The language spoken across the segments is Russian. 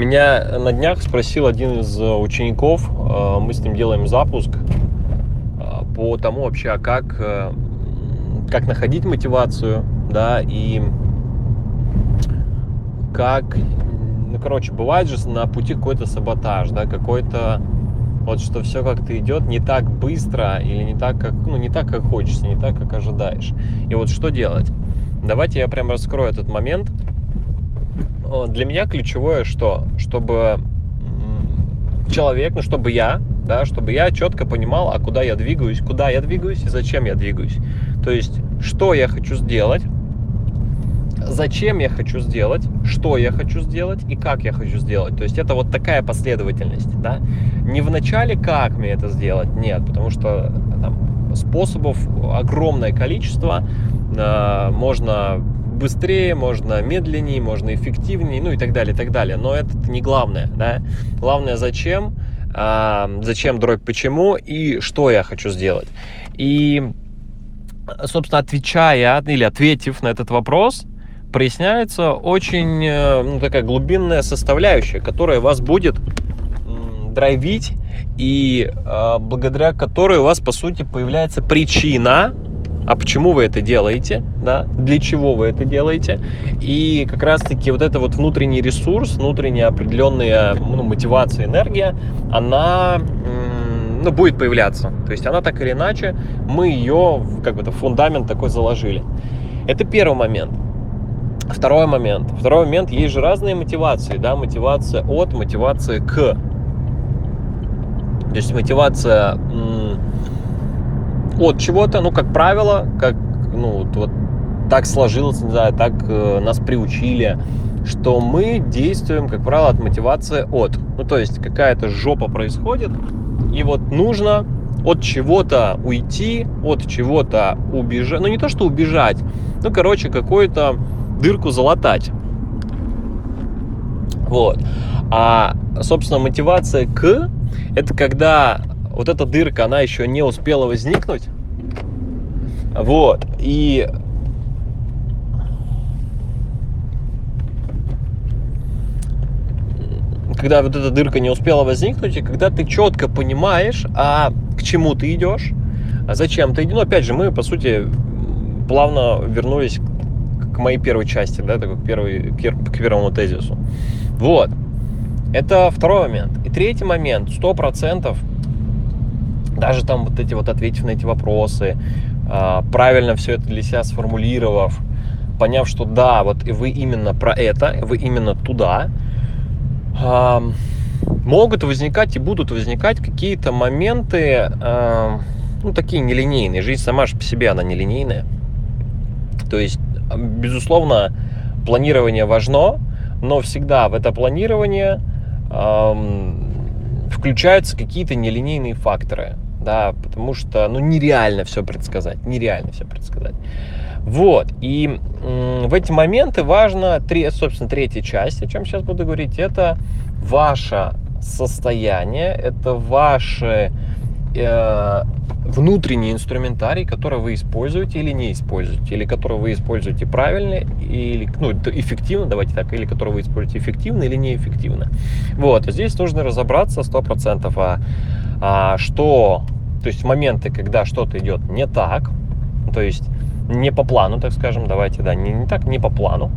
Меня на днях спросил один из учеников, э, мы с ним делаем запуск э, по тому вообще, а как, э, как находить мотивацию, да, и как, ну, короче, бывает же на пути какой-то саботаж, да, какой-то, вот что все как-то идет не так быстро или не так, как, ну, не так, как хочется, не так, как ожидаешь. И вот что делать? Давайте я прям раскрою этот момент. Для меня ключевое что? Чтобы человек, ну, чтобы я, да, чтобы я четко понимал, а куда я двигаюсь, куда я двигаюсь и зачем я двигаюсь. То есть, что я хочу сделать, зачем я хочу сделать, что я хочу сделать и как я хочу сделать. То есть это вот такая последовательность, да. Не в начале, как мне это сделать, нет, потому что там, способов огромное количество, э, можно быстрее, можно медленнее, можно эффективнее, ну и так далее, и так далее. Но это не главное, да. Главное, зачем, э, зачем дробь почему и что я хочу сделать. И собственно, отвечая или ответив на этот вопрос, проясняется очень э, ну, такая глубинная составляющая, которая вас будет драйвить и э, благодаря которой у вас, по сути, появляется причина, а почему вы это делаете, да, для чего вы это делаете. И как раз-таки вот это вот внутренний ресурс, внутренняя определенная ну, мотивация, энергия, она ну, будет появляться. То есть она так или иначе, мы ее, как бы это фундамент такой заложили. Это первый момент. Второй момент. Второй момент, есть же разные мотивации, да, мотивация от, мотивация к. То есть мотивация от чего-то, ну, как правило, как, ну, вот так сложилось, не знаю, так э, нас приучили, что мы действуем, как правило, от мотивации от. Ну, то есть какая-то жопа происходит, и вот нужно от чего-то уйти, от чего-то убежать. Ну, не то, что убежать, ну, короче, какой-то дырку залатать. Вот. А, собственно, мотивация к – это когда вот эта дырка, она еще не успела возникнуть. Вот. И когда вот эта дырка не успела возникнуть, и когда ты четко понимаешь, а к чему ты идешь, а зачем ты идешь. Ну, опять же, мы, по сути, плавно вернулись моей первой части, да, такой первый, к первому тезису. Вот. Это второй момент. И третий момент, сто процентов, даже там вот эти вот ответив на эти вопросы, а, правильно все это для себя сформулировав, поняв, что да, вот и вы именно про это, вы именно туда, могут возникать и будут возникать какие-то моменты, ну, такие нелинейные. Жизнь сама же по себе, она нелинейная. То есть безусловно, планирование важно, но всегда в это планирование включаются какие-то нелинейные факторы, да, потому что, ну, нереально все предсказать, нереально все предсказать. Вот, и в эти моменты важно, три, собственно, третья часть, о чем сейчас буду говорить, это ваше состояние, это ваши э, внутренний инструментарий, который вы используете или не используете, или который вы используете правильно, или ну, эффективно, давайте так, или который вы используете эффективно или неэффективно. Вот, здесь нужно разобраться 100%, а, а что, то есть моменты, когда что-то идет не так, то есть не по плану, так скажем, давайте, да, не, не так, не по плану,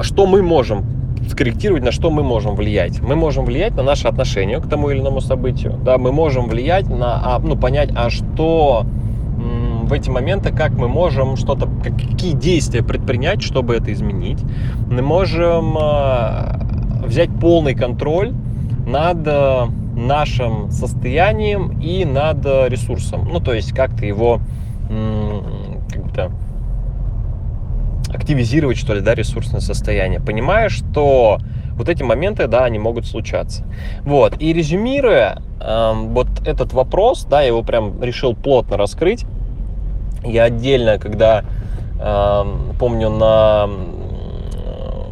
что мы можем скорректировать, на что мы можем влиять. Мы можем влиять на наше отношение к тому или иному событию. Да, мы можем влиять на, а, ну, понять, а что в эти моменты, как мы можем что-то, какие действия предпринять, чтобы это изменить. Мы можем э, взять полный контроль над э, нашим состоянием и над ресурсом. Ну, то есть как-то его как-то активизировать, что ли, да, ресурсное состояние, понимая, что вот эти моменты, да, они могут случаться. Вот, и резюмируя э, вот этот вопрос, да, я его прям решил плотно раскрыть, я отдельно, когда, э, помню, на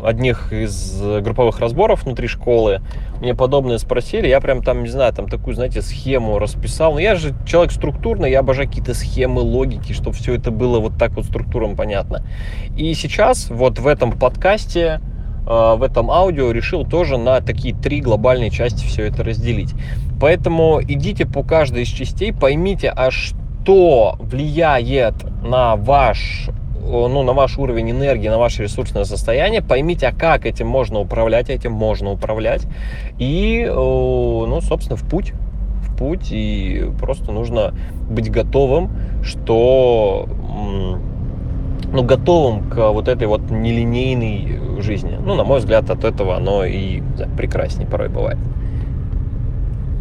одних из групповых разборов внутри школы. Мне подобное спросили, я прям там, не знаю, там такую, знаете, схему расписал. Но я же человек структурный, я обожаю какие-то схемы, логики, чтобы все это было вот так вот структурам понятно. И сейчас вот в этом подкасте э, в этом аудио решил тоже на такие три глобальные части все это разделить. Поэтому идите по каждой из частей, поймите, а что влияет на ваш ну, на ваш уровень энергии, на ваше ресурсное состояние, поймите, а как этим можно управлять, этим можно управлять, и, ну, собственно, в путь, в путь, и просто нужно быть готовым, что, ну, готовым к вот этой вот нелинейной жизни. Ну, на мой взгляд, от этого оно и да, прекраснее порой бывает.